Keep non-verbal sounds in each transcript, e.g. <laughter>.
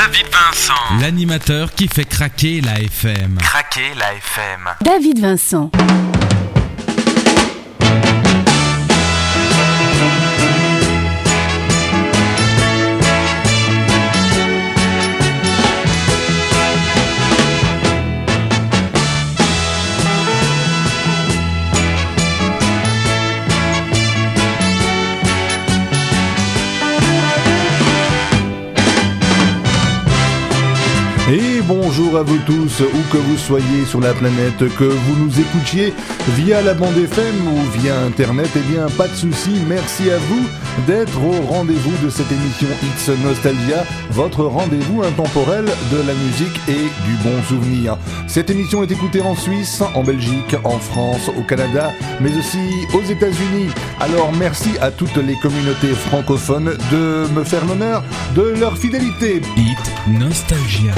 David Vincent. L'animateur qui fait craquer la FM. Craquer la FM. David Vincent. À vous tous, où que vous soyez sur la planète, que vous nous écoutiez via la bande FM ou via Internet, eh bien pas de souci, merci à vous d'être au rendez-vous de cette émission X Nostalgia, votre rendez-vous intemporel de la musique et du bon souvenir. Cette émission est écoutée en Suisse, en Belgique, en France, au Canada, mais aussi aux États-Unis. Alors merci à toutes les communautés francophones de me faire l'honneur de leur fidélité. Hit Nostalgia.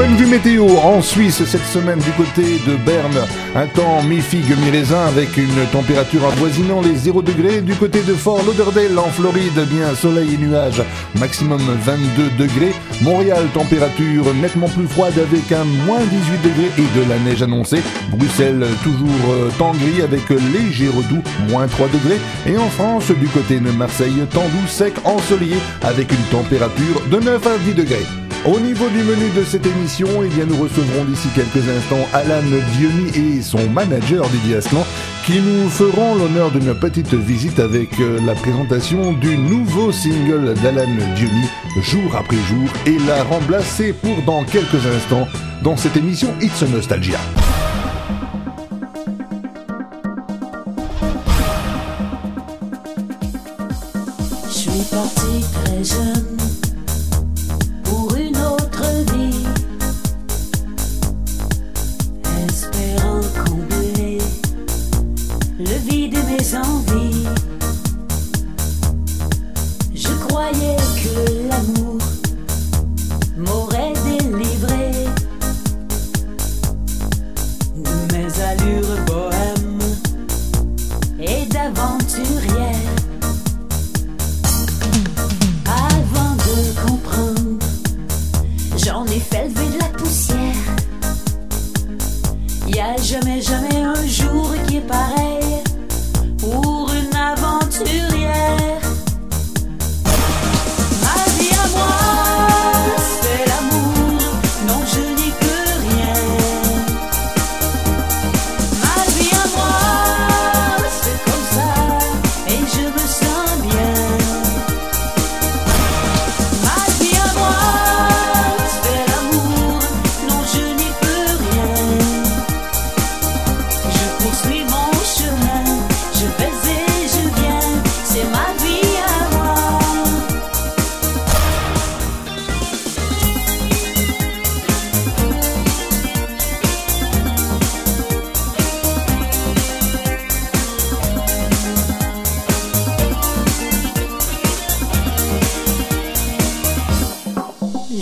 Point de vue météo en Suisse cette semaine du côté de Berne, un temps mi-figue mi-raisin avec une température avoisinant les 0 degrés. Du côté de Fort Lauderdale en Floride, bien soleil et nuages, maximum 22 degrés. Montréal, température nettement plus froide avec un moins 18 degrés et de la neige annoncée. Bruxelles, toujours euh, temps gris avec léger redoux, moins 3 degrés. Et en France, du côté de Marseille, temps doux, sec, ensoleillé avec une température de 9 à 10 degrés. Au niveau du menu de cette émission, eh nous recevrons d'ici quelques instants Alan Diony et son manager Didier Aslan qui nous feront l'honneur d'une petite visite avec euh, la présentation du nouveau single d'Alan Diony, jour après jour, et la remplacer pour dans quelques instants dans cette émission It's Nostalgia.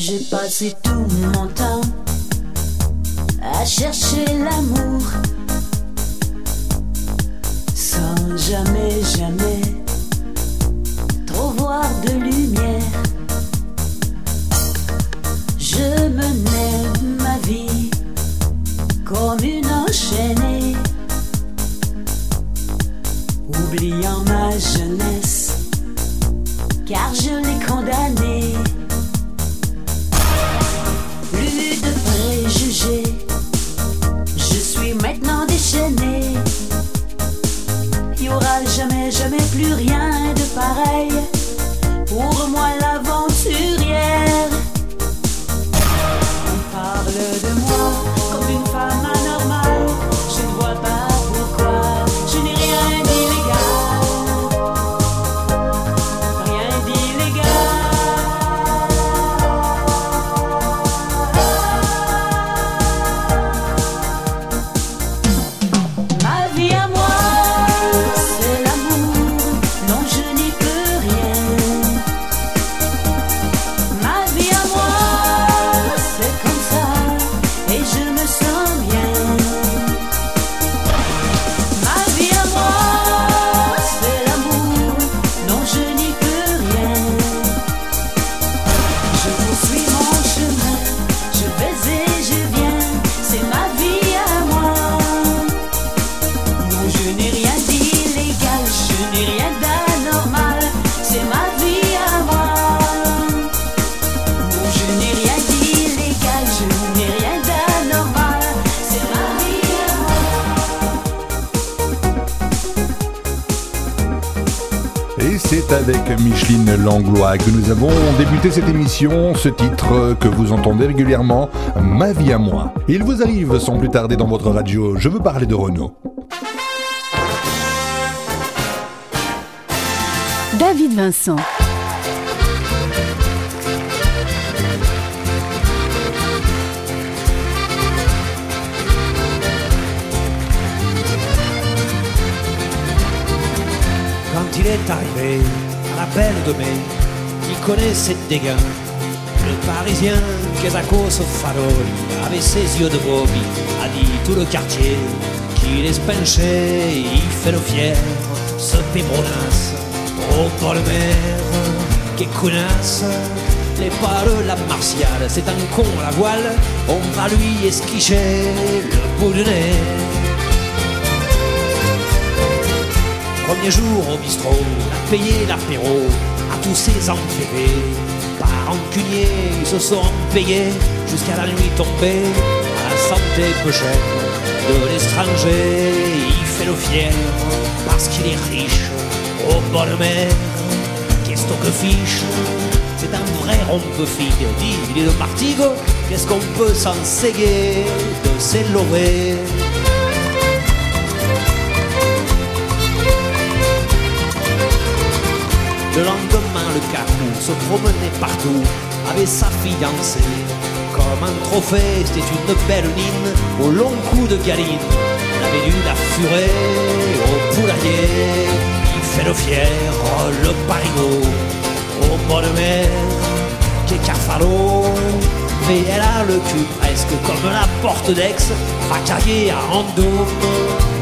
J'ai passé tout mon temps à chercher l'amour sans jamais, jamais trop voir de lumière. C'est avec Micheline Langlois que nous avons débuté cette émission, ce titre que vous entendez régulièrement, Ma vie à moi. Il vous arrive sans plus tarder dans votre radio, je veux parler de Renault. David Vincent. Il est arrivé à la belle de mai, il connaissait des gains. Le parisien Kezakos Faroli avait ses yeux de brebis, a dit tout le quartier qu'il est penché, il fait le fier, ce pébronasse, bord de mer, qui connasse. Les de la martiale, c'est un con à la voile, on va lui esquicher le bout du nez. Premier jour au bistrot, payé l'apéro à tous ces enferrés. Par rancunier, ils se sont payés jusqu'à la nuit tombée. À la santé peu chère de l'étranger, il fait le fier parce qu'il est riche. Bord de mer, qu'est-ce que fiche? C'est un vrai rompe-figue, dit il est de Martigo. Qu'est-ce qu'on peut s'en séguer de ces le carou se promenait partout avec sa fiancée. Comme un trophée, c'était une belle mine au long cou de galine. Elle avait dû la furer au poulailler. Il fait le fier, le parigot, au bord de mer, qu'est cafalo. Mais elle a le cul presque comme la porte d'Aix, racaillée à Andoum,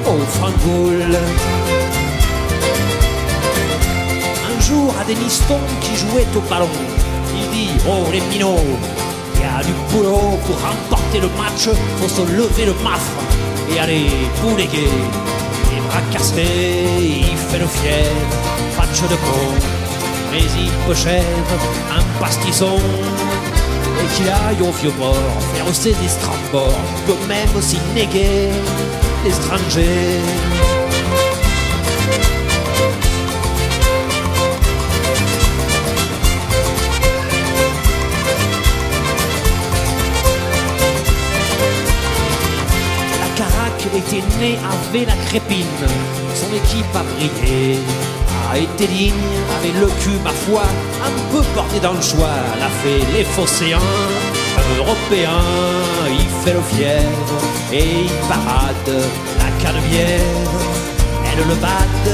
au Frangoul. Jour à Deniston qui jouait au ballon, il dit Oh les minots, il y a du boulot pour remporter le match, faut se lever le mafre et aller bouléguer. Les bras cassés, il fait le fier, match de con, mais il peut un pastisson. Et qu'il aille au vieux port, faire ses estrambors, peut même s'y néguer l'étranger. Était née avec la crépine, son équipe a brillé, a été digne, avait le cul, ma foi, un peu porté dans le choix, elle a fait les phocéens, européens, il fait le fier, et il parade la canebière, elle le bade,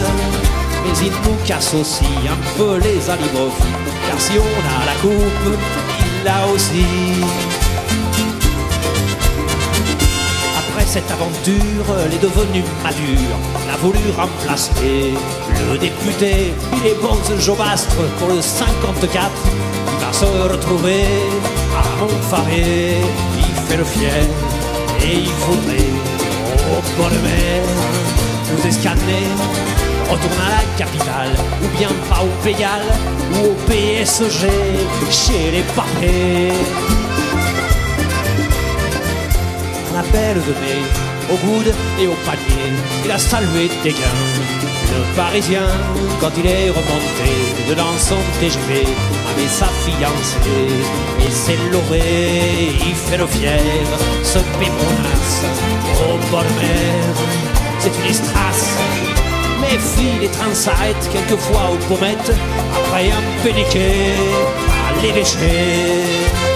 mais il nous casse aussi un peu les alibofs, car si on a la coupe, il l'a aussi. Cette aventure, elle est devenue madure. Elle a voulu remplacer le député. Il est bon ce Jobastre pour le 54. Il va se retrouver à Montfaré. Il fait le fier et il faudrait au bord de mer nous escaner. Retourne à la capitale, ou bien pas au Pégal, ou au PSG, chez les papés la belle de mai, au coude et au panier, il a salué des gains. Le Parisien, quand il est remonté de dans son TGV avec sa fiancée, et c'est loré, il fait le fier, ce pémonasse de mer, c'est une estrasse. Méfie les transarrêtes, quelquefois aux pommettes, après un péniqué à l'évêché.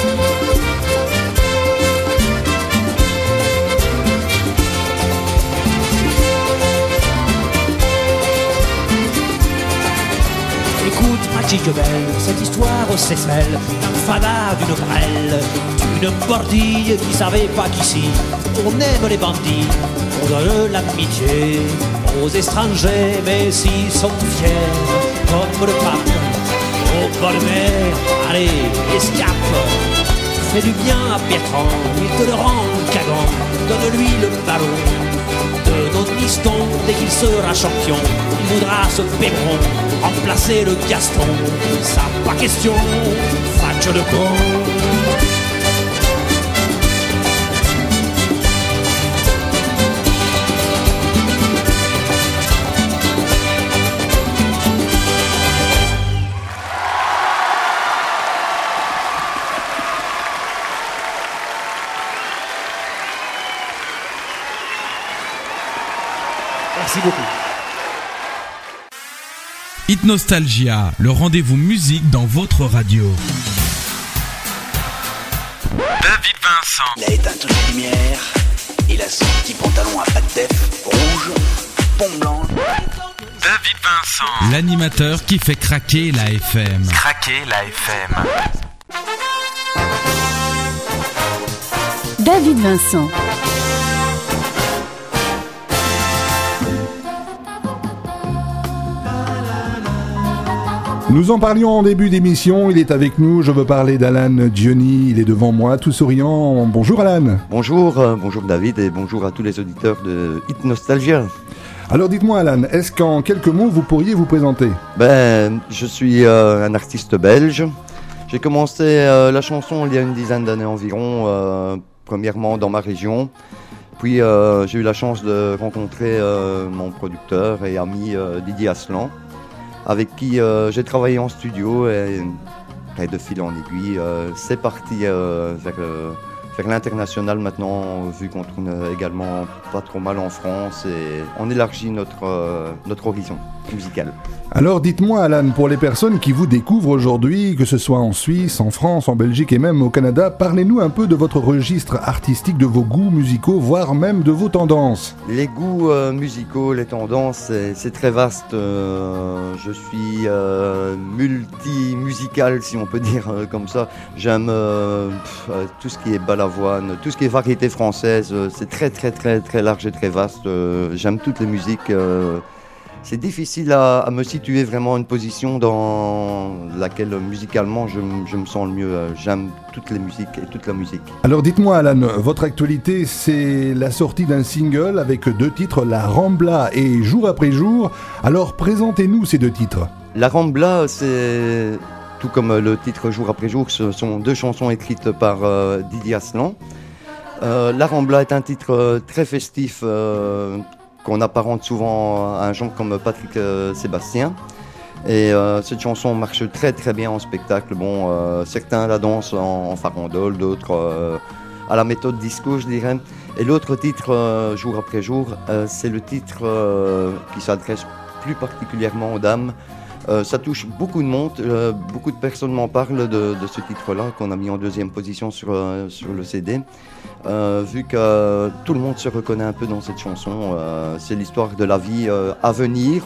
Belle, cette histoire s'écelle d'un fada, d'une brelle, d'une bordille qui savait pas qu'ici on aime les bandits, on donne l'amitié aux étrangers, mais s'ils sont fiers, comme le pape, au mer, allez, escape, fais du bien à Bertrand, il te le rend cagant. Donne-lui le ballon de notre piston dès qu'il sera champion. Il voudra ce pébron, remplacer le Gaston. Ça, pas question, match de con. Merci beaucoup. Hit Nostalgia, le rendez-vous musique dans votre radio. David Vincent. Il a éteint toutes les lumières. Il a son petit pantalon à pattes def rouge, pompe blanche. David Vincent. L'animateur qui fait craquer la FM. Craquer la FM. David Vincent. Nous en parlions en début d'émission, il est avec nous, je veux parler d'Alan Diony, il est devant moi, tout souriant. Bonjour Alan. Bonjour, euh, bonjour David et bonjour à tous les auditeurs de Hit Nostalgia. Alors dites-moi Alan, est-ce qu'en quelques mots vous pourriez vous présenter? Ben, je suis euh, un artiste belge. J'ai commencé euh, la chanson il y a une dizaine d'années environ, premièrement dans ma région. Puis j'ai eu la chance de rencontrer mon producteur et ami Didier Aslan, avec qui euh, j'ai travaillé en studio et, de fil en aiguille, euh, c'est parti euh, vers, l'international. Maintenant, vu qu'on tourne également pas trop mal en France et on élargit notre, notre horizon Alors dites-moi Alan, pour les personnes qui vous découvrent aujourd'hui, que ce soit en Suisse, en France, en Belgique et même au Canada, parlez-nous un peu de votre registre artistique, de vos goûts musicaux, voire même de vos tendances. Les goûts euh, musicaux, les tendances, c'est très vaste. euh, je suis euh, multi-musical, si on peut <laughs> dire comme ça. J'aime tout ce qui est balavoine, tout ce qui est variété française. c'est très, très, très, très large et très vaste. J'aime toutes les musiques. C'est difficile à, à me situer vraiment une position dans laquelle euh, musicalement je, je me sens le mieux. Euh, J'aime toutes les musiques et toute la musique. Alors dites-moi Alan, votre actualité c'est la sortie d'un single avec deux titres, La Rambla et Jour après jour. Alors présentez-nous ces deux titres. La Rambla, c'est tout comme euh, le titre Jour après jour, ce sont deux chansons écrites par euh, Didier Aslan. Euh, La Rambla est un titre euh, très festif qu'on apparente souvent à un genre comme Patrick euh, Sébastien. Et euh, cette chanson marche très très bien en spectacle. Bon, euh, certains la dansent en, farandole, d'autres à la méthode disco, je dirais. Et l'autre titre, Jour après jour, c'est le titre qui s'adresse plus particulièrement aux dames. Euh, ça touche beaucoup de monde, euh, beaucoup de personnes m'en parlent de, ce titre-là qu'on a mis en deuxième position sur, euh, sur le CD. Vu que tout le monde se reconnaît un peu dans cette chanson, c'est l'histoire de la vie à venir,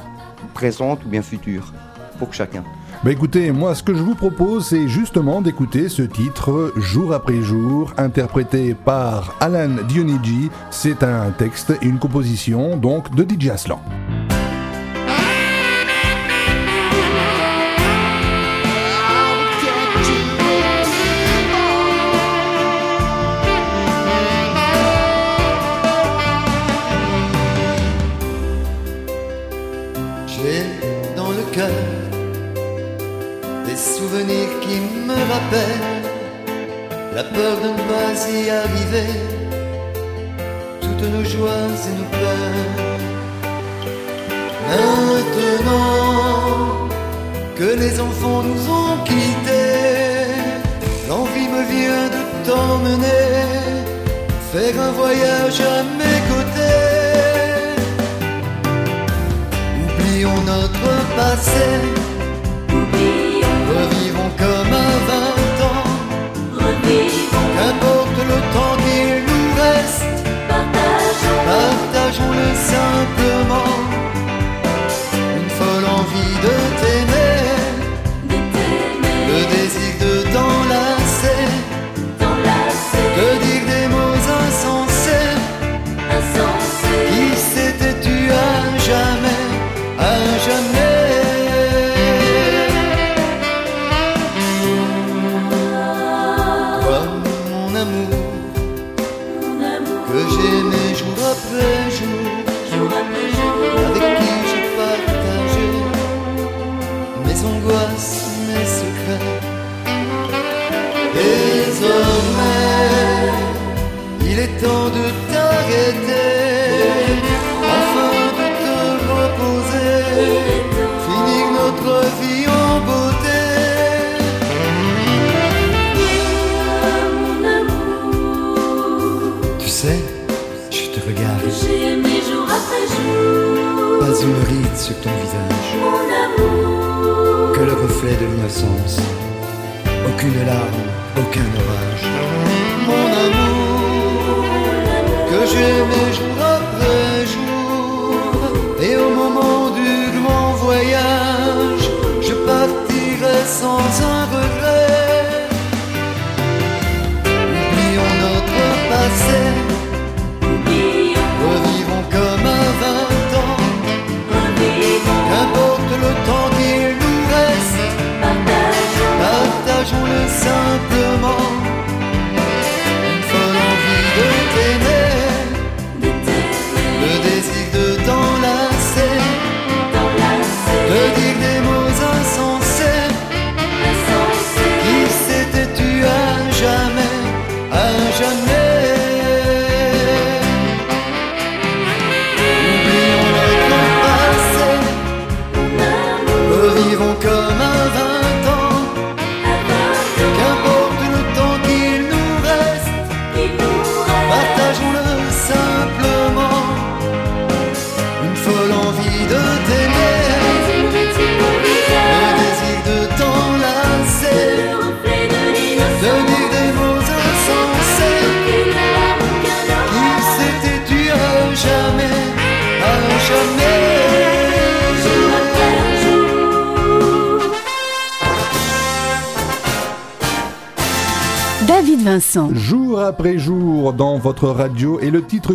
présente ou bien future, pour chacun. Bah écoutez, moi ce que je vous propose c'est justement d'écouter ce titre jour après jour, interprété par Alan Dionigi. C'est un texte et une composition donc de DJ Aslan. La peur de ne pas y arriver, toutes nos joies et nos peurs. Maintenant que les enfants nous ont quittés, l'envie me vient de t'emmener, faire un voyage à mes côtés. Oublions notre passé,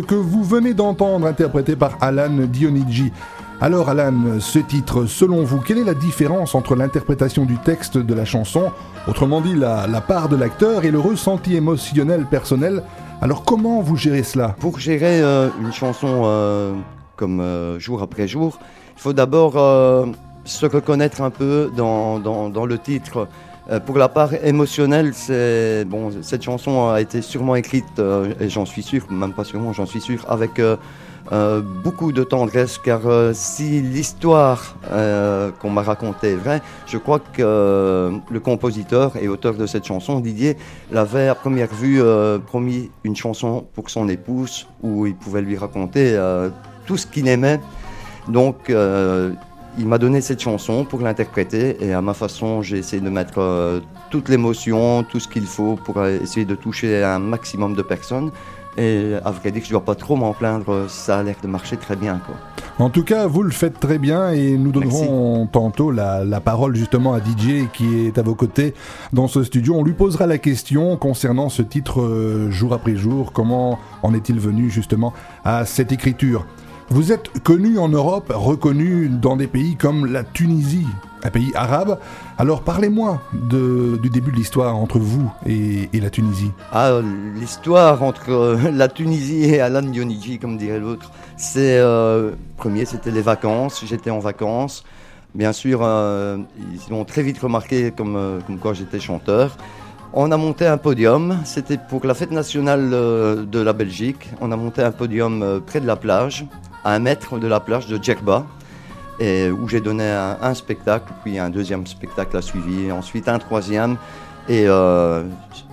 que vous venez d'entendre interprété par Alan Dionigi. Alors Alan, ce titre, selon vous, quelle est la différence entre l'interprétation du texte de la chanson, autrement dit la, part de l'acteur, et le ressenti émotionnel personnel? Alors comment vous gérez cela? Pour gérer euh, une chanson euh, comme euh, jour après jour, il faut d'abord se reconnaître un peu dans le titre. Euh, pour la part émotionnelle, c'est bon. Cette chanson a été sûrement écrite, euh, et j'en suis sûr, même pas sûrement, j'en suis sûr, avec euh, beaucoup de tendresse, car si l'histoire qu'on m'a racontée est vraie, je crois que le compositeur et auteur de cette chanson, Didier, l'avait à première vue promis une chanson pour son épouse, où il pouvait lui raconter tout ce qu'il aimait. Donc, il m'a donné cette chanson pour l'interpréter et à ma façon, j'ai essayé de mettre euh, toute l'émotion, tout ce qu'il faut pour euh, essayer de toucher un maximum de personnes. Et à vrai dire, je ne dois pas trop m'en plaindre, ça a l'air de marcher très bien. Quoi. En tout cas, vous le faites très bien et nous donnerons tantôt la, la parole justement à DJ qui est à vos côtés dans ce studio. On lui posera la question concernant ce titre euh, jour après jour. Comment en est-il venu justement à cette écriture? Vous êtes connu en Europe, reconnu dans des pays comme la Tunisie, un pays arabe. Alors parlez-moi du début de l'histoire entre vous et, la Tunisie. Ah, l'histoire entre euh, <laughs> la Tunisie et Alan Dionigi, comme dirait l'autre, c'est euh, premier, c'était les vacances. J'étais en vacances. Bien sûr, euh, ils l'ont très vite remarqué comme, euh, comme quoi j'étais chanteur. On a monté un podium. C'était pour la fête nationale de la Belgique. On a monté un podium près de la plage, à un mètre de la plage de Djerba où j'ai donné un, spectacle, puis un deuxième spectacle a suivi, ensuite un troisième. Et euh,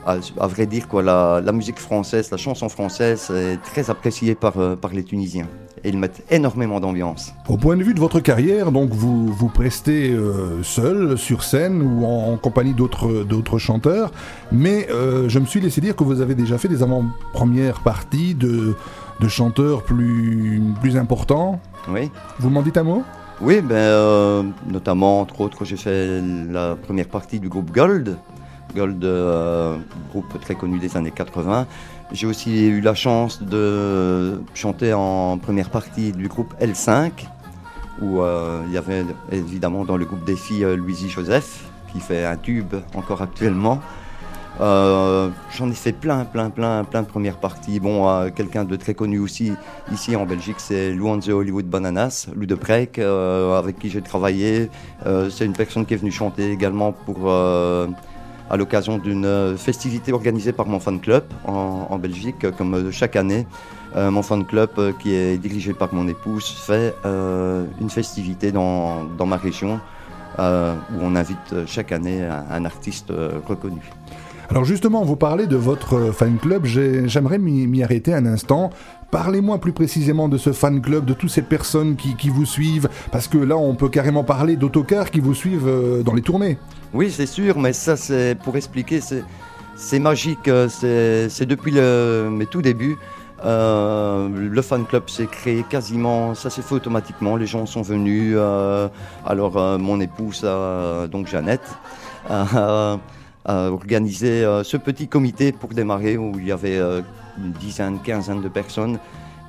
à, vrai dire, quoi, la, musique française, la chanson française est très appréciée par, euh, par les Tunisiens. Et ils mettent énormément d'ambiance. Au point de vue de votre carrière, donc vous vous prestez euh, seul sur scène ou en, en compagnie d'autres chanteurs, mais je me suis laissé dire que vous avez déjà fait des avant-premières parties de de chanteurs plus plus importants. Oui. Vous m'en dites un mot? Oui, ben, euh, notamment, entre autres, j'ai fait la première partie du groupe Gold. Gold, euh, groupe très connu des années 80. J'ai aussi eu la chance de chanter en première partie du groupe L5, où euh, il y avait évidemment dans le groupe des filles Louisie Joseph, qui fait un tube encore actuellement. Euh, J'en ai fait plein, plein, plein, plein de premières parties. Bon, euh, quelqu'un de très connu aussi ici en Belgique, c'est Lou and the Hollywood Bananas, Lou de Preek, euh, avec qui j'ai travaillé. Euh, c'est une personne qui est venue chanter également pour, à l'occasion d'une festivité organisée par mon fan club en, Belgique, comme chaque année. Mon fan club, qui est dirigé par mon épouse, fait une festivité dans, dans ma région où on invite chaque année un, artiste reconnu. Alors justement, vous parlez de votre euh, fan club, j'ai- j'aimerais m'y arrêter un instant. Parlez-moi plus précisément de ce fan club, de toutes ces personnes qui, vous suivent, parce que là on peut carrément parler d'autocars qui vous suivent euh, dans les tournées. Oui, c'est sûr, mais ça, c'est pour expliquer, c'est, magique. euh, C'est, depuis le, mes tout débuts. le fan club s'est créé quasiment, ça s'est fait automatiquement. Les gens sont venus. alors, mon épouse, donc Jeannette, a, a organisé euh, ce petit comité pour démarrer où il y avait euh, une dizaine, quinzaine de personnes.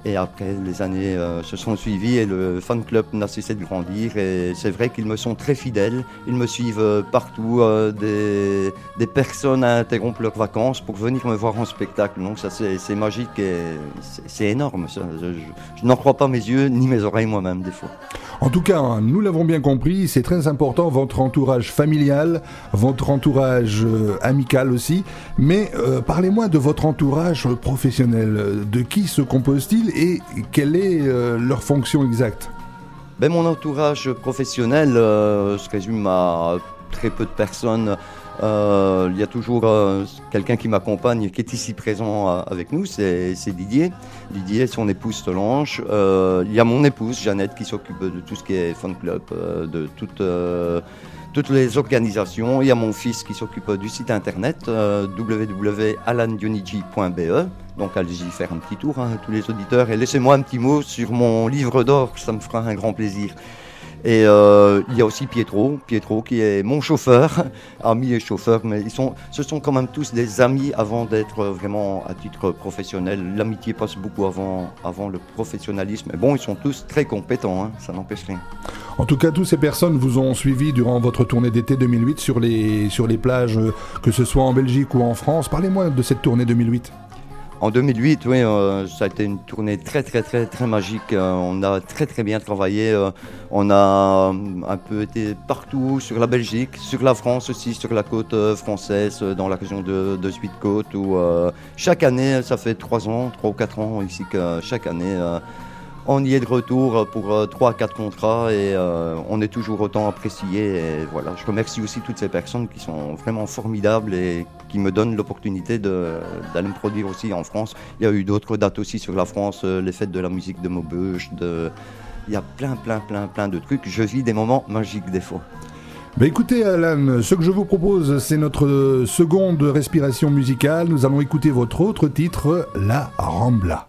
Et après, les années euh, se sont suivies et le fan club n'a cessé de grandir. Et c'est vrai qu'ils me sont très fidèles. Ils me suivent euh, partout. euh, des, des personnes interrompent leurs vacances pour venir me voir en spectacle. Donc ça, c'est magique et c'est- énorme. ça. Je n'en crois pas mes yeux ni mes oreilles moi-même des fois. En tout cas, nous l'avons bien compris, c'est très important votre entourage familial, votre entourage euh, amical aussi. Mais euh, parlez-moi de votre entourage professionnel. De qui se compose-t-il et quelle est euh, leur fonction exacte? Ben, mon entourage professionnel se résume à très peu de personnes. Euh, il y a toujours euh, quelqu'un qui m'accompagne, qui est ici présent euh, avec nous, c'est Didier. Didier son épouse Solange. Il y a mon épouse Jeannette qui s'occupe de tout ce qui est fan club, de toute, toutes les organisations. Il y a mon fils qui s'occupe du site internet www.alandionigi.be. Donc allez-y faire un petit tour, hein, tous les auditeurs, et laissez-moi un petit mot sur mon livre d'or, ça me fera un grand plaisir. Et euh, il y a aussi Pietro, Pietro qui est mon chauffeur, <laughs> ami et chauffeur, mais ils sont, ce sont quand même tous des amis avant d'être vraiment à titre professionnel. L'amitié passe beaucoup avant, avant le professionnalisme. Bon, ils sont tous très compétents, hein, ça n'empêche rien. En tout cas, toutes ces personnes vous ont suivi durant votre tournée d'été 2008 sur les, sur les plages, que ce soit en Belgique ou en France. Parlez-moi de cette tournée 2008. En 2008, oui, euh, ça a été une tournée très très très très magique. Euh, on a très très bien travaillé. euh, on a un peu été partout sur la Belgique, sur la France aussi, sur la côte française, dans la région de, de Suite-Côte, où chaque année, ça fait trois ans, trois ou quatre ans ici que chaque année, on y est de retour pour euh, trois quatre contrats et euh, on est toujours autant apprécié. Voilà, je remercie aussi toutes ces personnes qui sont vraiment formidables et qui me donnent l'opportunité d'aller me produire aussi en France. Il y a eu d'autres dates aussi sur la France, euh, les fêtes de la musique de Maubeuge, il y a plein, plein, plein, plein de trucs. Je vis des moments magiques des fois. Bah écoutez Alan, ce que je vous propose, c'est notre euh, seconde respiration musicale. Nous allons écouter votre autre titre, La Rambla.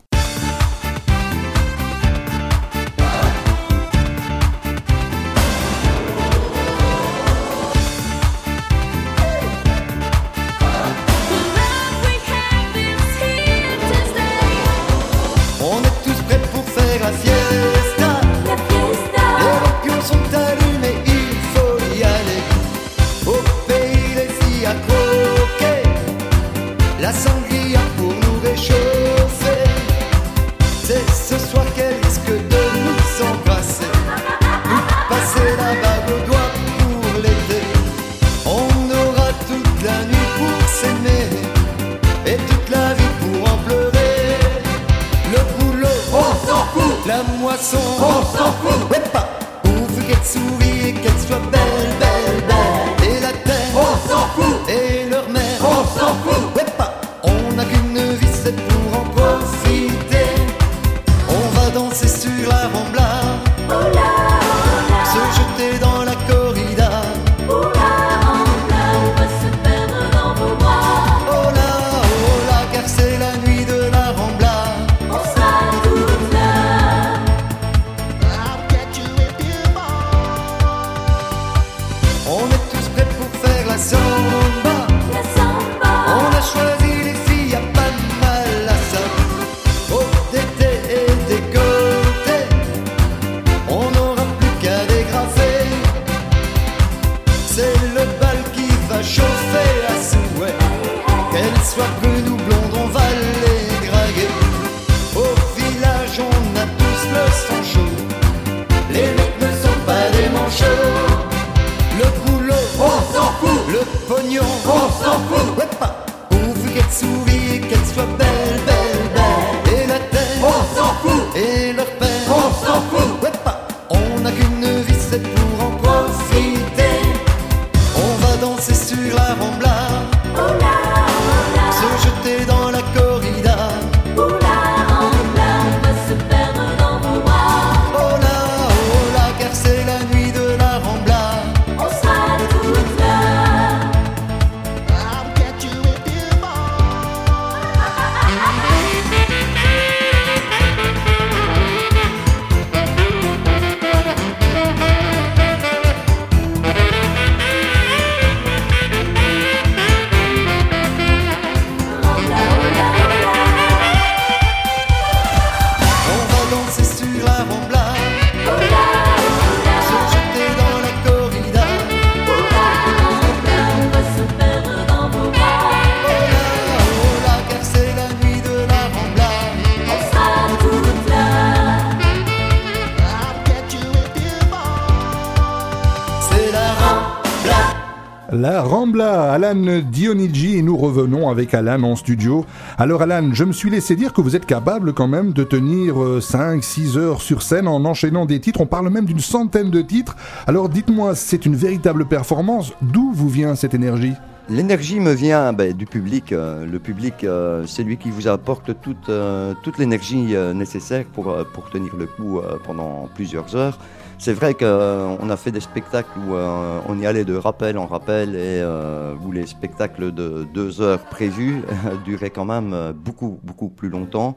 Avec Alan en studio. Alors Alan, je me suis laissé dire que vous êtes capable quand même de tenir 5-6 heures sur scène en enchaînant des titres, on parle même d'une centaine de titres. Alors dites-moi, c'est une véritable performance, d'où vous vient cette énergie? L'énergie me vient ben, du public. euh, le public, euh, c'est lui qui vous apporte toute, euh, l'énergie euh, nécessaire pour, euh, tenir le coup euh, pendant plusieurs heures. C'est vrai qu'on a fait des spectacles où euh, on y allait de rappel en rappel et euh, où les spectacles de deux heures prévus duraient quand même euh, beaucoup, beaucoup plus longtemps.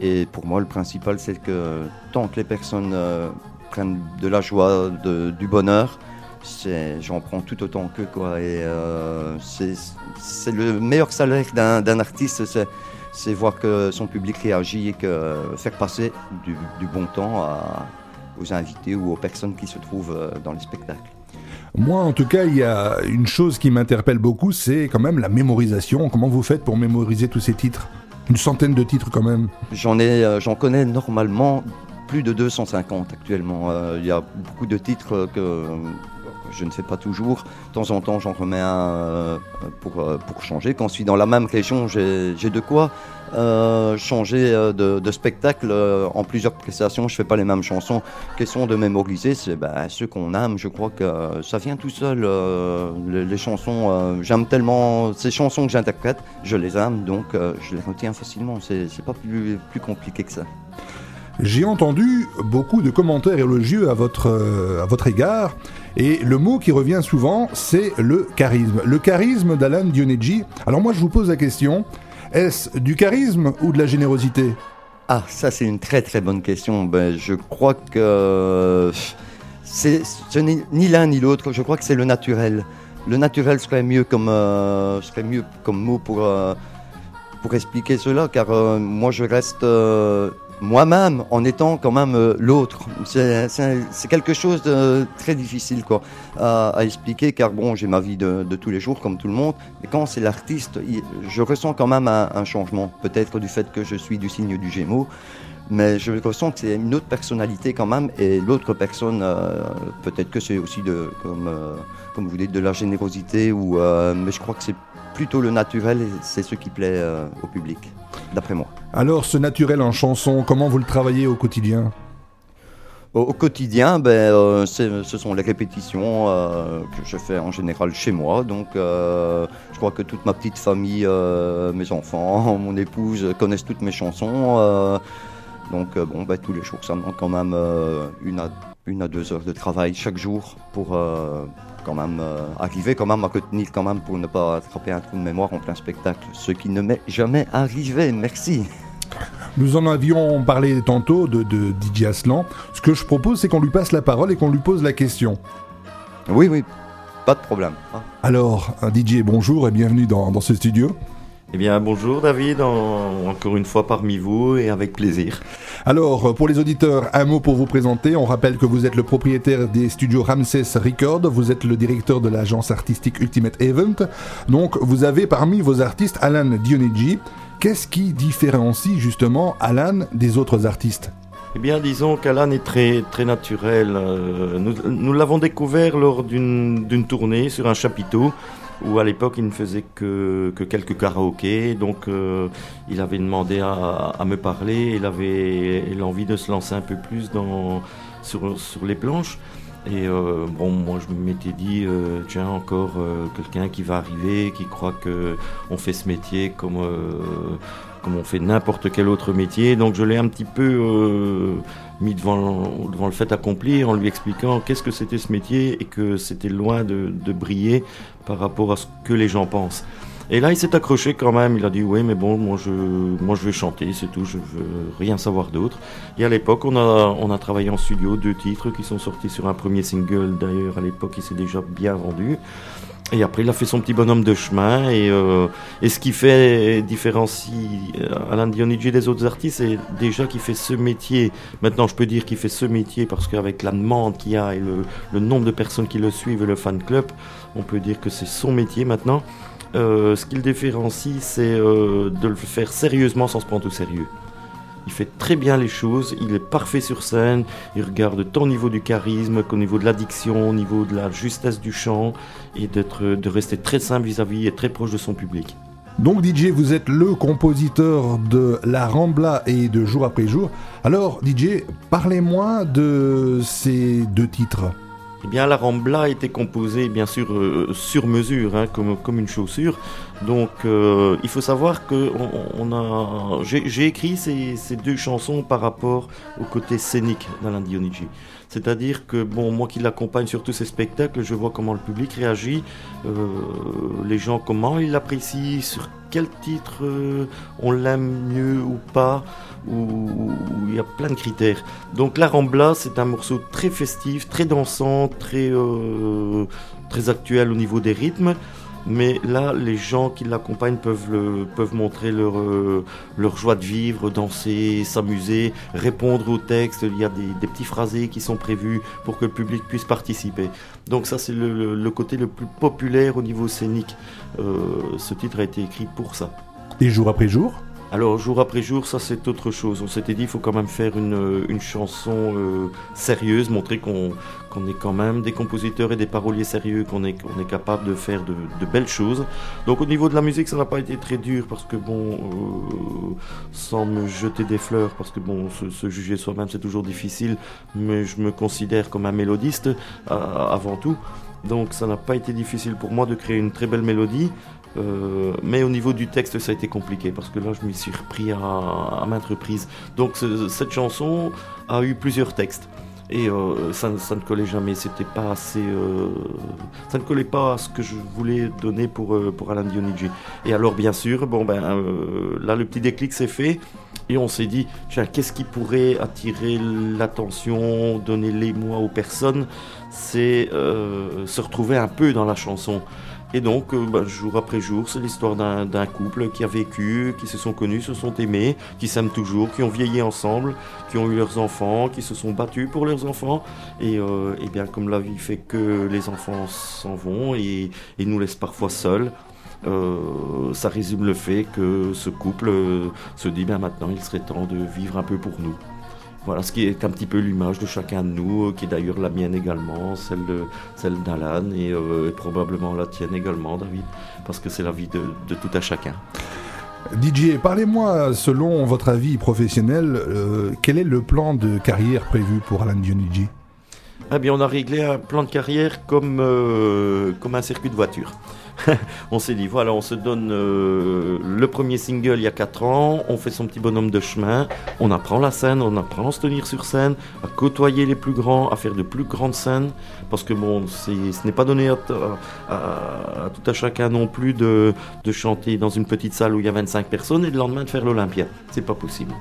Et pour moi, le principal, c'est que tant que les personnes euh, prennent de la joie, de- du bonheur, j'en prends tout autant que quoi. Et euh, c'est le meilleur salaire d'un artiste, c'est c'est voir que son public réagit et que faire passer du, du bon temps à- aux invités ou aux personnes qui se trouvent euh, dans les spectacles. Moi, en tout cas, il y a une chose qui m'interpelle beaucoup, c'est quand même la mémorisation. Comment vous faites pour mémoriser tous ces titres? Une centaine de titres quand même. J'en ai, euh, j'en connais normalement plus de 250 actuellement. Euh, Il y a beaucoup de titres que je ne fais pas toujours. De temps en temps, j'en remets un pour, pour changer. Quand je suis dans la même région, j'ai de quoi euh, changer euh, de, spectacle euh, en plusieurs prestations. Je fais pas les mêmes chansons. Question de mémoriser, c'est ben, ceux qu'on aime. Je crois que ça vient tout seul. les, chansons, euh, j'aime tellement ces chansons que j'interprète, je les aime, donc je les retiens facilement. C'est pas plus, compliqué que ça. J'ai entendu beaucoup de commentaires élogieux à votre, à votre égard, et le mot qui revient souvent, c'est le charisme. Le charisme d'Alan Dionegi. Alors moi, je vous pose la question, est-ce du charisme ou de la générosité? Ah, ça c'est une très très bonne question. Ben, je crois que ce n'est ni l'un ni l'autre. Je crois que c'est le naturel. Le naturel serait mieux comme euh, serait mieux comme mot pour euh, expliquer cela, car euh, moi je reste moi-même en étant quand même euh, l'autre. C'est quelque chose de très difficile quoi à, expliquer, car bon j'ai ma vie de, de tous les jours comme tout le monde, mais quand c'est l'artiste, je ressens quand même un, changement. Peut-être du fait que je suis du signe du Gémeaux. Mais je ressens que c'est une autre personnalité quand même, et l'autre personne, euh, peut-être que c'est aussi de, comme, euh, comme vous dites, de la générosité, ou, mais je crois que c'est plutôt le naturel, c'est ce qui plaît euh, au public, d'après moi. Alors ce naturel en chanson, comment vous le travaillez au quotidien? Au, au quotidien, ben, euh, ce sont les répétitions euh, que je fais en général chez moi. Donc, je crois que toute ma petite famille, mes enfants, <laughs> mon épouse connaissent toutes mes chansons. donc, bon, ben, tous les jours, ça me demande quand même une, à, une à deux heures de travail chaque jour pour quand même euh, arriver quand même à retenir quand même pour ne pas attraper un trou de mémoire en plein spectacle. Ce qui ne m'est jamais arrivé. Merci. Nous en avions parlé tantôt de, de Didier Aslan. Ce que je propose, c'est qu'on lui passe la parole et qu'on lui pose la question. Oui, oui, pas de problème. Alors, DJ, bonjour et bienvenue dans, dans ce studio. Eh bien, bonjour David, en- encore une fois parmi vous et avec plaisir. Alors, pour les auditeurs, un mot pour vous présenter. On rappelle que vous êtes le propriétaire des studios Ramses Records, vous êtes le directeur de l'agence artistique Ultimate Event. Donc, vous avez parmi vos artistes Alan Dionigi. Qu'est-ce qui différencie justement Alan des autres artistes? Eh bien, disons qu'Alan est très, très naturel. Euh, Nous, nous l'avons découvert lors d'une tournée sur un chapiteau où à l'époque il ne faisait que, que quelques karaokés. Donc euh, il avait demandé à, me parler, il avait l'envie de se lancer un peu plus dans, sur, sur les planches. Et euh, bon, moi je m'étais dit, euh, tiens, encore quelqu'un qui va arriver, qui croit que on fait ce métier comme, comme on fait n'importe quel autre métier. Donc je l'ai un petit peu euh, mis devant, le fait accompli en lui expliquant qu'est-ce que c'était ce métier et que c'était loin de, briller par rapport à ce que les gens pensent. Et là, il s'est accroché quand même. Il a dit oui, mais bon, moi je, moi je vais chanter, c'est tout. Je veux rien savoir d'autre. Et à l'époque, on a travaillé en studio deux titres qui sont sortis sur un premier single. D'ailleurs, à l'époque, il s'est déjà bien vendu. Et après, il a fait son petit bonhomme de chemin. Et, euh, ce qui fait différencie euh, Alain Dionigi des autres artistes, c'est déjà qu'il fait ce métier. Maintenant, je peux dire qu'il fait ce métier parce qu'avec la demande qu'il y a et le, nombre de personnes qui le suivent et le fan club, on peut dire que c'est son métier maintenant. Euh, ce qui le différencie, c'est de le faire sérieusement sans se prendre au sérieux. Il fait très bien les choses, il est parfait sur scène, il regarde tant au niveau du charisme qu'au niveau de l'addiction, au niveau de la justesse du chant et d'être, de rester très simple vis-à-vis et très proche de son public. Donc DJ, vous êtes le compositeur de La Rambla et de Jour après jour. Alors DJ, parlez-moi de ces deux titres. Eh bien, la Rambla a été composée, bien sûr, euh, sur mesure, hein, comme, comme une chaussure. Donc, euh, il faut savoir que j'ai écrit ces, deux chansons par rapport au côté scénique d'Alain Dionigi. C'est-à-dire que, bon, moi qui l'accompagne sur tous ces spectacles, je vois comment le public réagit, euh, les gens comment ils l'apprécient, sur quel titre euh, on l'aime mieux ou pas, ou il y a plein de critères. Donc la Rambla, c'est un morceau très festif, très dansant, très actuel au niveau des rythmes. Mais là, les gens qui l'accompagnent peuvent, montrer leur, euh, leur joie de vivre, danser, s'amuser, répondre au texte. Il y a des, petits phrasés qui sont prévus pour que le public puisse participer. Donc ça, c'est le côté le plus populaire au niveau scénique. Euh, ce titre a été écrit pour ça. Et jour après jour Alors, jour après jour, ça c'est autre chose. On s'était dit, il faut quand même faire une, euh, une chanson euh, sérieuse, montrer qu'on qu'on est quand même des compositeurs et des paroliers sérieux, qu'on est, est capable de faire de, belles choses. Donc, au niveau de la musique, ça n'a pas été très dur parce que, bon, euh, sans me jeter des fleurs, parce que, bon, se, se juger soi-même c'est toujours difficile, mais je me considère comme un mélodiste euh, avant tout. Donc, ça n'a pas été difficile pour moi de créer une très belle mélodie. Euh, mais au niveau du texte, ça a été compliqué parce que là, je m'y suis repris à, maintes reprises. Donc, ce- cette chanson a eu plusieurs textes. Et euh, ça, ne- collait jamais, c'était pas assez. euh, ça ne collait pas à ce que je voulais donner pour, pour Alain Dionigi. Et alors, bien sûr, bon, ben, là, le petit déclic s'est fait. Et on s'est dit, tiens, qu'est-ce qui pourrait attirer l'attention, donner l'émoi aux personnes? C'est se retrouver un peu dans la chanson. Et donc, euh, bah, jour après jour, c'est l'histoire d'un couple qui a vécu, qui se sont connus, se sont aimés, qui s'aiment toujours, qui ont vieilli ensemble, qui ont eu leurs enfants, qui se sont battus pour leurs enfants. Et, euh, et bien, comme la vie fait que les enfants s'en vont et, nous laissent parfois seuls, euh, ça résume le fait que ce couple se dit, bien maintenant, il serait temps de vivre un peu pour nous. Voilà, ce qui est un petit peu l'image de chacun de nous, euh, qui est d'ailleurs la mienne également, celle de- celle d'Alan et, euh, et probablement la tienne également, David, parce que c'est la vie de, de tout à chacun. DJ, parlez-moi, selon votre avis professionnel, euh, quel est le plan de carrière prévu pour Alan Dionigi Eh bien, on a réglé un plan de carrière comme, euh, comme un circuit de voiture. <laughs> on s'est dit, voilà, on se donne euh, le premier single il y a 4 ans, on fait son petit bonhomme de chemin, on apprend la scène, on apprend à se tenir sur scène, à côtoyer les plus grands, à faire de plus grandes scènes, parce que bon, ce n'est pas donné à tout à chacun non plus de, de chanter dans une petite salle où il y a 25 personnes et le lendemain de faire l'Olympia. C'est pas possible.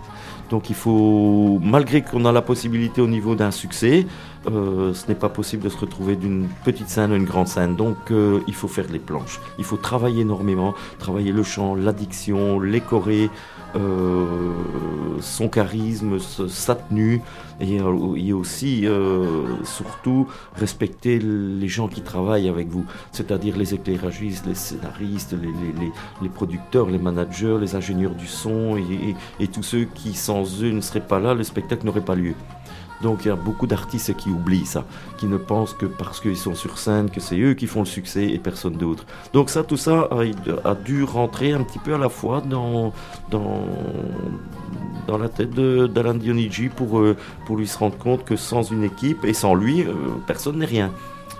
Donc il faut, malgré qu'on a la possibilité au niveau d'un succès, euh, ce n'est pas possible de se retrouver d'une petite scène à une grande scène. Donc euh, il faut faire les planches. Il faut travailler énormément, travailler le chant, l'addiction, les chorés, son charisme, sa tenue, et, euh, et aussi, euh, surtout, respecter les gens qui travaillent avec vous, c'est-à-dire les éclairagistes, les scénaristes, les, producteurs, les managers, les ingénieurs du son, et tous ceux qui, sans eux, ne seraient pas là, le spectacle n'aurait pas lieu. Donc il y a beaucoup d'artistes qui oublient ça, qui ne pensent que parce qu'ils sont sur scène, que c'est eux qui font le succès et personne d'autre. Donc ça, tout ça a, dû rentrer un petit peu à la fois dans, dans, la tête d'Alan Dionigi pour, euh, pour lui se rendre compte que sans une équipe et sans lui, euh, personne n'est rien.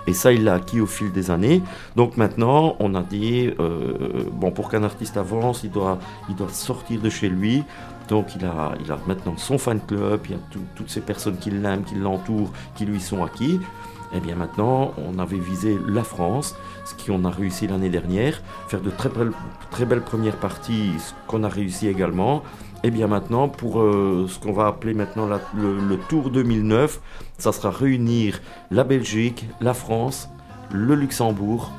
Et ça, il l'a acquis au fil des années. Donc maintenant, on a dit, euh, bon, pour qu'un artiste avance, il doit, il doit sortir de chez lui. Donc il a, maintenant son fan club, il y a tout- toutes ces personnes qui l'aiment, qui l'entourent, qui lui sont acquis. Et bien maintenant, on avait visé la France, ce qu'on a réussi l'année dernière, faire de très belles, très belles premières parties, ce qu'on a réussi également. Et bien maintenant, pour euh, ce qu'on va appeler maintenant le, le Tour 2009, ça sera réunir la Belgique, la France, le Luxembourg.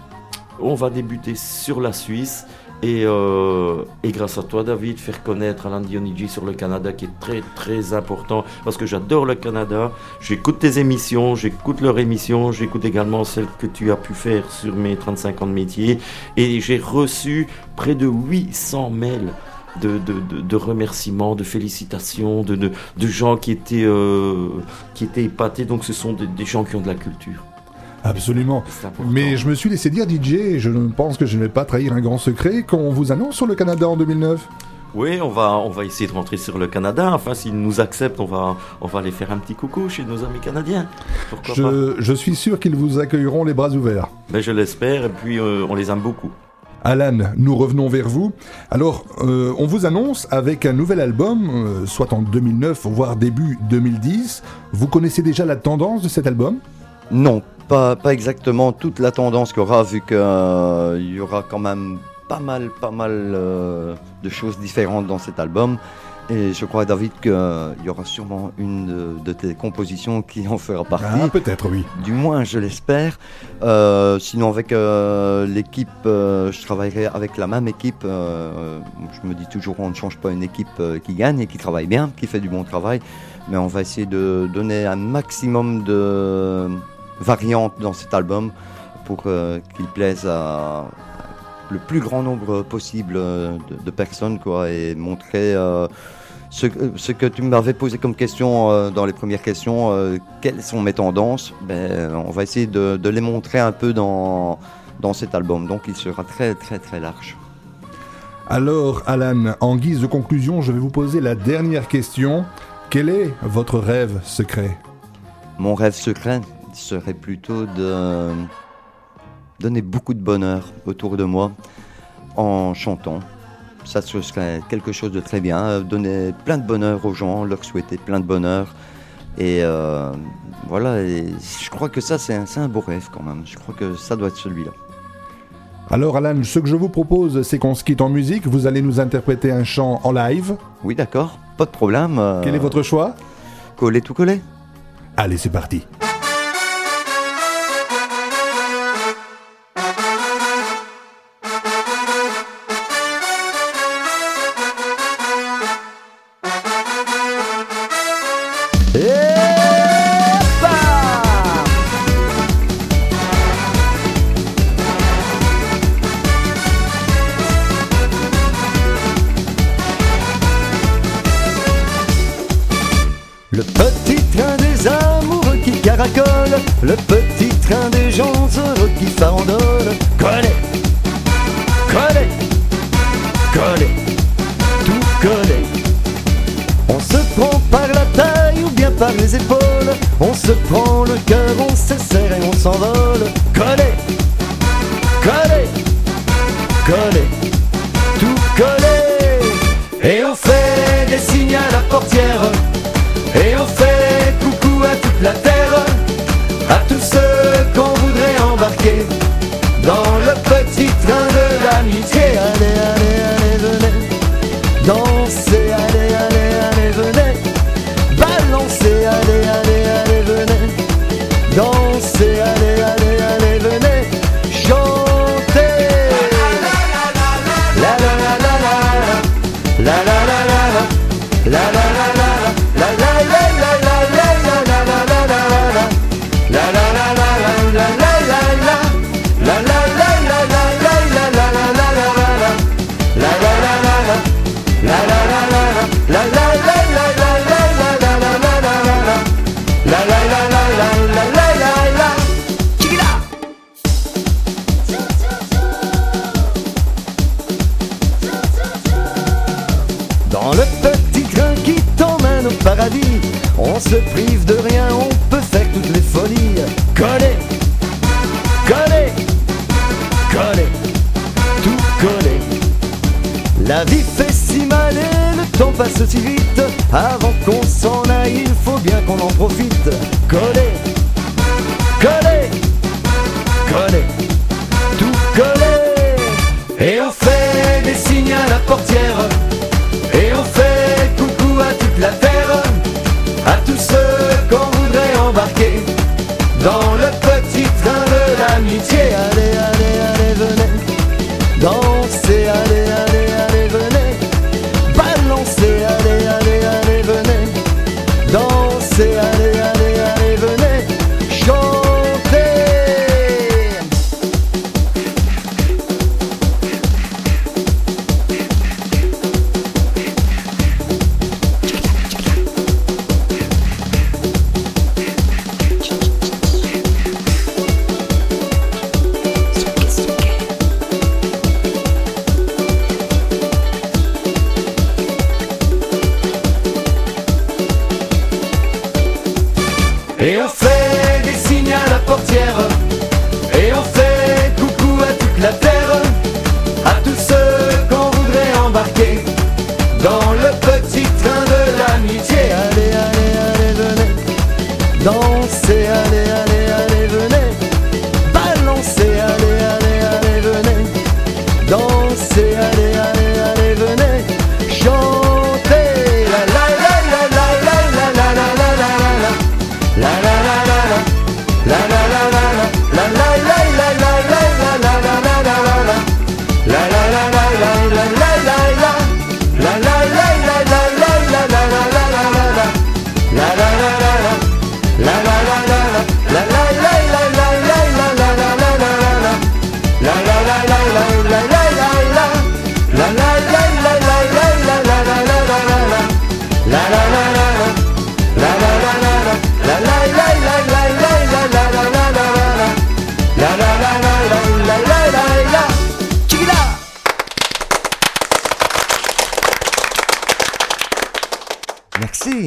On va débuter sur la Suisse. Et, euh, et grâce à toi, David, faire connaître Alain Dionigi sur le Canada, qui est très très important, parce que j'adore le Canada. J'écoute tes émissions, j'écoute leurs émissions, j'écoute également celles que tu as pu faire sur mes 35 ans de métier. Et j'ai reçu près de 800 mails de, remerciements, de félicitations, de, gens qui étaient, euh, qui étaient épatés. Donc ce sont des gens qui ont de la culture. Absolument. Mais je me suis laissé dire, DJ, je pense que je ne vais pas trahir un grand secret, qu'on vous annonce sur le Canada en 2009. Oui, on va, on va essayer de rentrer sur le Canada. Enfin, s'ils nous acceptent, on va, on va aller faire un petit coucou chez nos amis canadiens. Pourquoi pas Je, suis sûr qu'ils vous accueilleront les bras ouverts. Ben, Je l'espère, et puis euh, on les aime beaucoup. Alan, nous revenons vers vous. Alors, euh, on vous annonce avec un nouvel album, euh, soit en 2009, voire début 2010. Vous connaissez déjà la tendance de cet album? Non, pas, pas exactement toute la tendance qu'il y aura, vu qu'il y aura quand même pas mal, pas mal euh, de choses différentes dans cet album. Et je crois, David, qu'il y aura sûrement une de, de tes compositions qui en fera partie. Ah, peut-être, oui. Du moins, je l'espère. Euh, sinon, avec euh, l'équipe, euh, je travaillerai avec la même équipe. euh, je me dis toujours, on ne change pas une équipe euh, qui gagne et qui travaille bien, qui fait du bon travail. Mais on va essayer de donner un maximum de variantes dans cet album pour euh, qu'il plaise à le plus grand nombre possible euh, de, de personnes quoi, et montrer euh, ce, ce que tu m'avais posé comme question euh, dans les premières questions, euh, quelles sont mes tendances? Ben, On va essayer de, de les montrer un peu dans, dans cet album. Donc il sera très très très large. Alors, Alan, en guise de conclusion, je vais vous poser la dernière question. Quel est votre rêve secret? Mon rêve secret? Serait plutôt de donner beaucoup de bonheur autour de moi en chantant. Ça ce serait quelque chose de très bien. euh, Donner plein de bonheur aux gens, leur souhaiter plein de bonheur. Et euh, voilà, et je crois que ça c'est un, beau rêve quand même. Je crois que ça doit être celui-là. Alors, Alan, ce que je vous propose, c'est qu'on se quitte en musique. Vous allez nous interpréter un chant en live. Oui d'accord, pas de problème. euh, Quel est votre choix? Coller tout coller Allez, c'est parti. done it. cearense. Merci.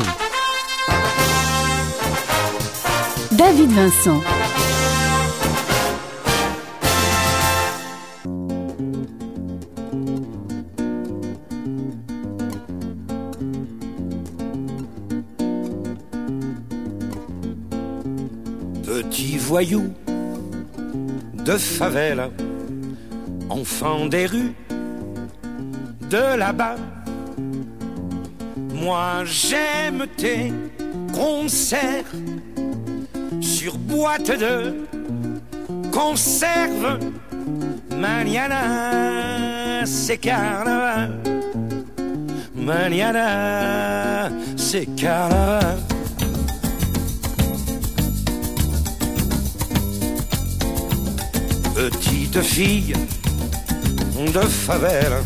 David Vincent. Petit voyou de favela, enfant des rues de là-bas. Moi j'aime tes concerts sur boîte de conserve. Maniana, c'est carnaval. Maniana, c'est carnaval. Petite fille de favela,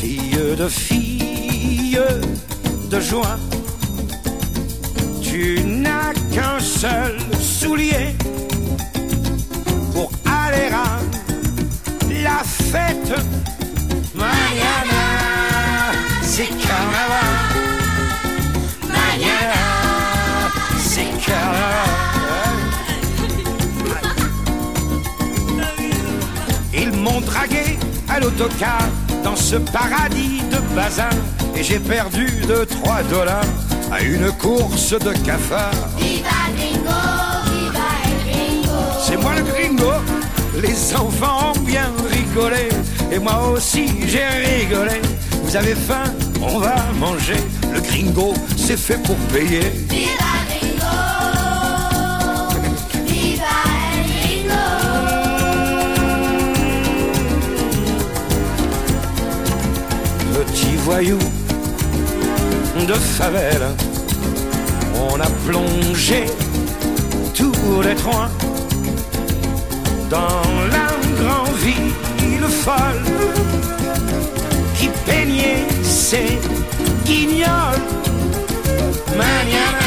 fille de fille de joie. Tu n'as qu'un seul soulier pour aller à la fête. Mañana, c'est carnaval. Mañana, c'est carnaval. Ils m'ont dragué à l'autocar dans ce paradis de bazin et j'ai perdu de 3 dollars à une course de cafards. C'est moi le gringo, les enfants ont bien rigolé et moi aussi j'ai rigolé. Vous avez faim, on va manger. Le gringo, c'est fait pour payer. Petit voyou de favela, on a plongé tous les trois dans la grande ville folle qui peignait ses guignols. Mañana,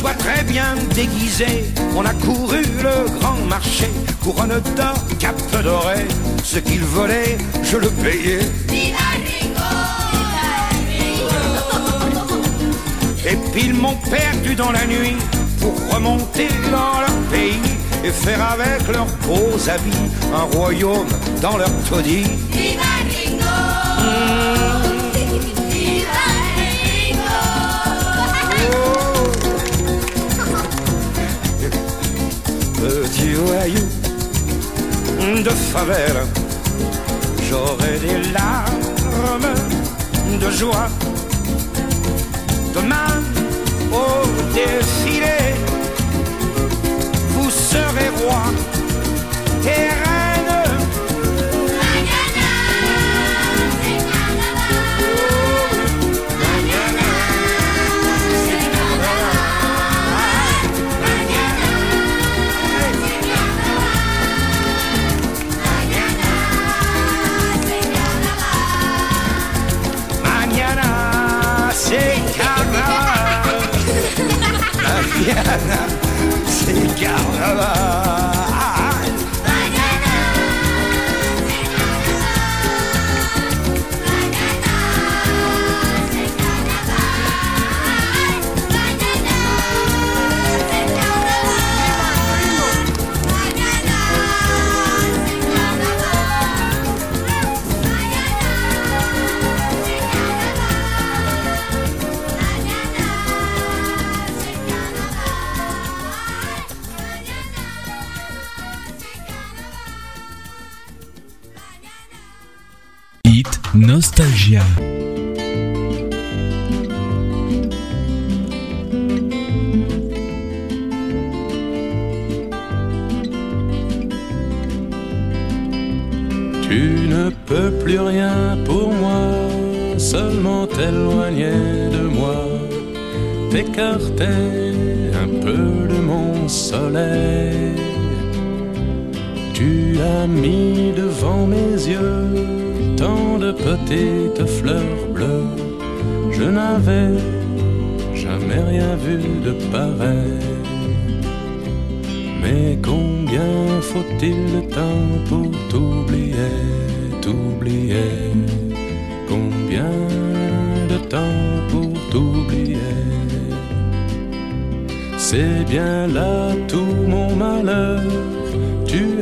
soit très bien déguisé, on a couru le grand marché, couronne d'or, cap doré, ce qu'il volait, je le payais. Et puis ils m'ont perdu dans la nuit pour remonter dans leur pays et faire avec leurs beaux habits un royaume dans leur taudis. Voyou de favela, j'aurai des larmes de joie. Demain, au défilé, vous serez roi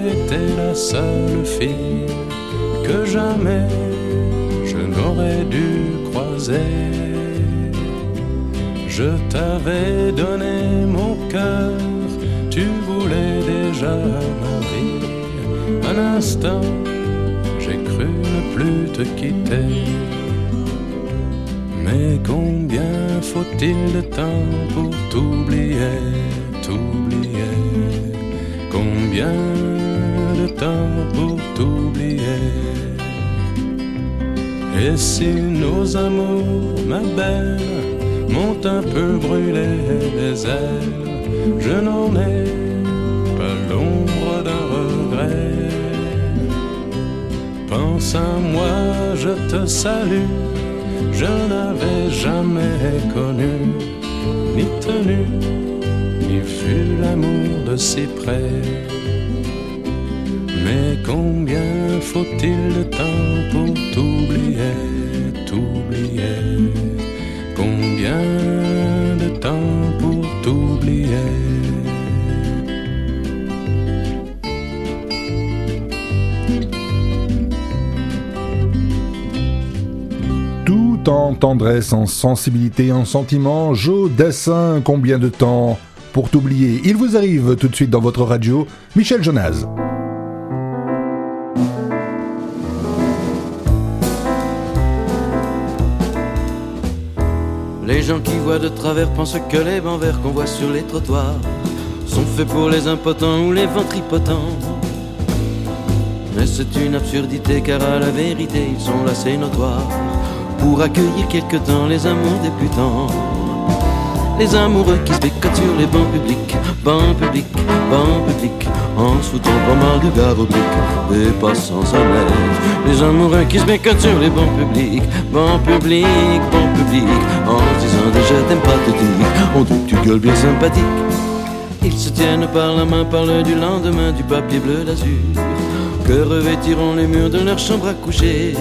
Tu étais la seule fille que jamais je n'aurais dû croiser. Je t'avais donné mon cœur, tu voulais déjà ma. Un instant, j'ai cru ne plus te quitter. Mais combien faut-il de temps pour t'oublier, t'oublier? Combien temps pour t'oublier Et si nos amours, ma belle, m'ont un peu brûlé les ailes, je n'en ai pas l'ombre d'un regret. Pense à moi, je te salue, je n'avais jamais connu, ni tenu, ni vu l'amour de si près. Combien faut-il de temps pour t'oublier, t'oublier? Combien de temps pour t'oublier? Tout en tendresse, en sensibilité, en sentiment, Joe Dassin, combien de temps pour t'oublier. Il vous arrive tout de suite dans votre radio, Michel Jonas. Gens qui voient de travers pensent que les bancs verts qu'on voit sur les trottoirs sont faits pour les impotents ou les ventripotents. Mais c'est une absurdité car à la vérité ils sont là c'est pour accueillir quelque temps les amours débutants. Les amoureux qui se bécotent sur les bancs publics, bancs publics, bancs publics, en se foutant pas mal de gare des passants à neige. Les amoureux qui se bécotent sur les bancs publics, bancs publics, bancs publics, en se disant déjà t'aimes pas te dire, on dit que tu gueules bien sympathique. Ils se tiennent par la main, parlent du lendemain, du papier bleu d'azur, que revêtiront les murs de leur chambre à coucher?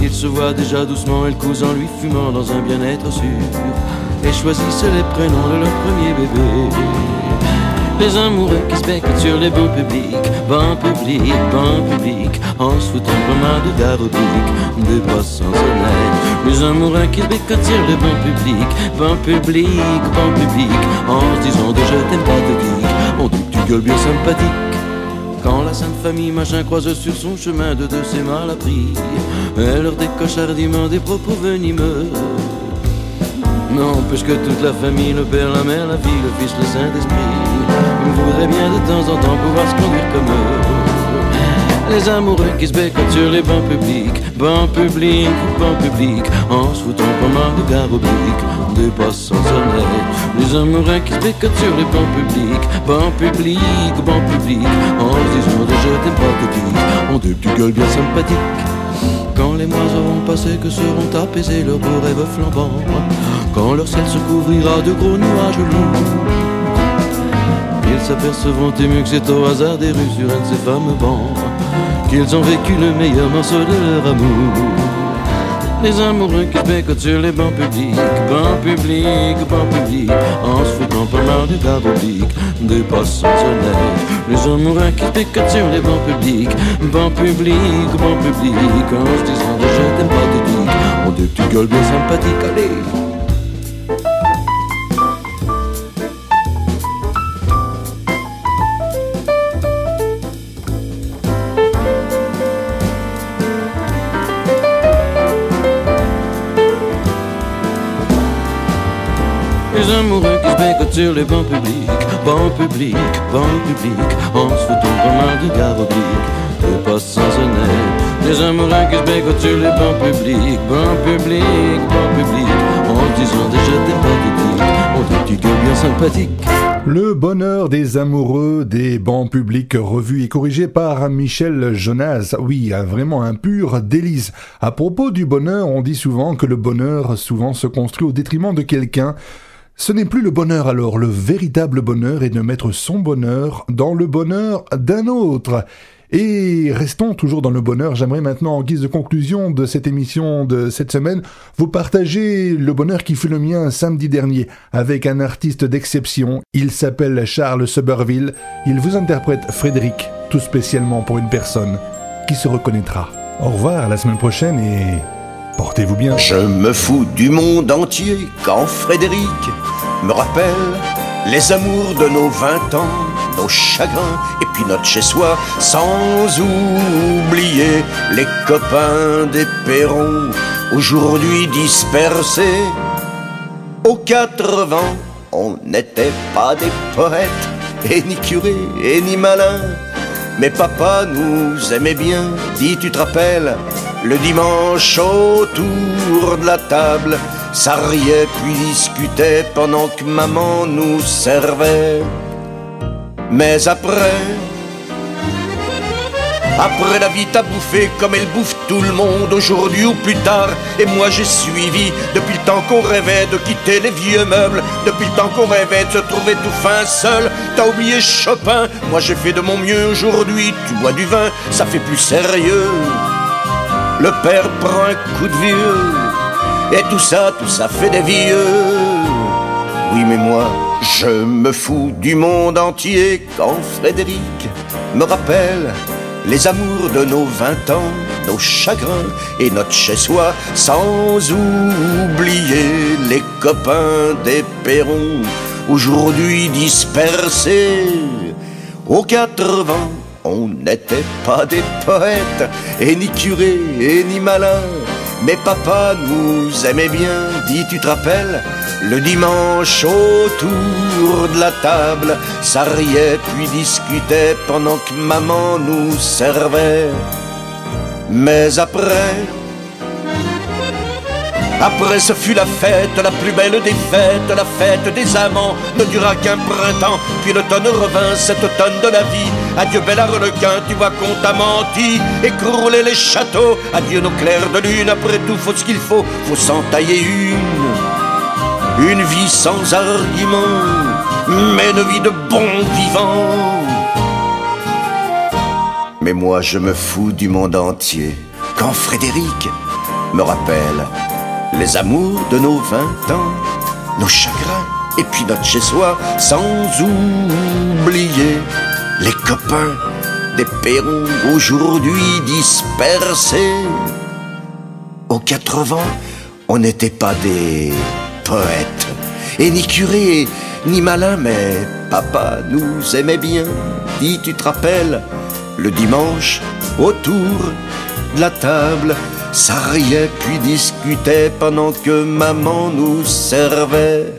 Ils se voient déjà doucement et le cousin en lui fumant dans un bien-être sûr Et choisissent les prénoms de leur premier bébé. Les amoureux qui se becquent sur les bancs publics Bancs publics, bancs publics En se foutant pas mal de gare oblique Des passants honnêtes Les amoureux qui se becquent sur les bancs publics Bancs publics, bancs publics En se disant de je t'aime pas de geek. On dit que tu gueules bien sympathique. Quand la sainte famille machin croise sur son chemin de de ses mal appris, elle leur décoche hardiment des propos venimeux. Non, puisque toute la famille, le père, la mère, la fille, le fils, le Saint-Esprit, voudrait bien de temps en temps pouvoir se conduire comme eux. Les amoureux qui se bécotent sur les bancs publics, bancs publics, bancs publics, en se foutant mal de gare oblique, des passants honnêtes. Les amoureux qui se bécotent sur les bancs publics, bancs publics, bancs publics, en se disant de je t'aime pas dire, ont des petites gueules bien sympathiques. Quand les mois auront passé, que seront apaisés leurs beaux rêves flambants. Quand leur ciel se couvrira de gros nuages lourds. Ils s'apercevront émus que c'est au hasard des rues sur un de ces fameux bancs. Qu'ils ont vécu le meilleur morceau de leur amour les amoureux qui se sur les bancs publics, bancs publics, bancs publics, en se foutant pas mal du gare oblique, des passants honnêtes. Les amoureux qui se sur les bancs publics, bancs publics, bancs publics, en se disant je t'aime pas de ont des petites gueules bien sympathiques, allez. Le bonheur des amoureux des bancs publics revus et corrigé par Michel Jonas. Oui, vraiment un pur délice. À propos du bonheur, on dit souvent que le bonheur souvent se construit au détriment de quelqu'un. Ce n'est plus le bonheur alors, le véritable bonheur est de mettre son bonheur dans le bonheur d'un autre. Et restons toujours dans le bonheur. J'aimerais maintenant, en guise de conclusion de cette émission de cette semaine, vous partager le bonheur qui fut le mien samedi dernier avec un artiste d'exception. Il s'appelle Charles Soberville. Il vous interprète Frédéric, tout spécialement pour une personne qui se reconnaîtra. Au revoir, à la semaine prochaine et portez-vous bien. Je me fous du monde entier quand Frédéric me rappelle les amours de nos vingt ans, nos chagrins et puis notre chez-soi, sans oublier les copains des perrons, aujourd'hui dispersés. Aux quatre vents, on n'était pas des poètes, et ni curés, et ni malins. Mais papa nous aimait bien, dis tu te rappelles, le dimanche autour de la table, ça riait puis discutait pendant que maman nous servait. Mais après, après la vie t'a bouffé comme elle bouffe tout le monde aujourd'hui ou plus tard. Et moi j'ai suivi depuis le temps qu'on rêvait de quitter les vieux meubles, depuis le temps qu'on rêvait de se trouver tout fin seul. T'as oublié Chopin, moi j'ai fait de mon mieux aujourd'hui. Tu bois du vin, ça fait plus sérieux. Le père prend un coup de vieux. Et tout ça, tout ça fait des vieux. Oui, mais moi, je me fous du monde entier quand Frédéric me rappelle les amours de nos vingt ans, nos chagrins et notre chez-soi, sans oublier les copains des perrons, aujourd'hui dispersés aux quatre vents. On n'était pas des poètes, et ni curés, et ni malins. Mais papa nous aimait bien, dis tu te rappelles? Le dimanche autour de la table, ça riait puis discutait pendant que maman nous servait. Mais après, après ce fut la fête, la plus belle des fêtes, la fête des amants ne dura qu'un printemps, puis l'automne revint, cet automne de la vie. Adieu bel arlequin, tu vois qu'on t'a menti, écrouler les châteaux, adieu nos clairs de lune, après tout faut ce qu'il faut, faut s'en tailler une. Une vie sans argument, mais une vie de bon vivant. Mais moi je me fous du monde entier, quand Frédéric me rappelle les amours de nos vingt ans, nos chagrins, et puis notre chez-soi, sans oublier les copains des perrons aujourd'hui dispersés. Aux quatre vents, on n'était pas des poètes, et ni curés, ni malins, mais papa nous aimait bien. Dis, tu te rappelles, le dimanche, autour de la table, ça riait puis discutait pendant que maman nous servait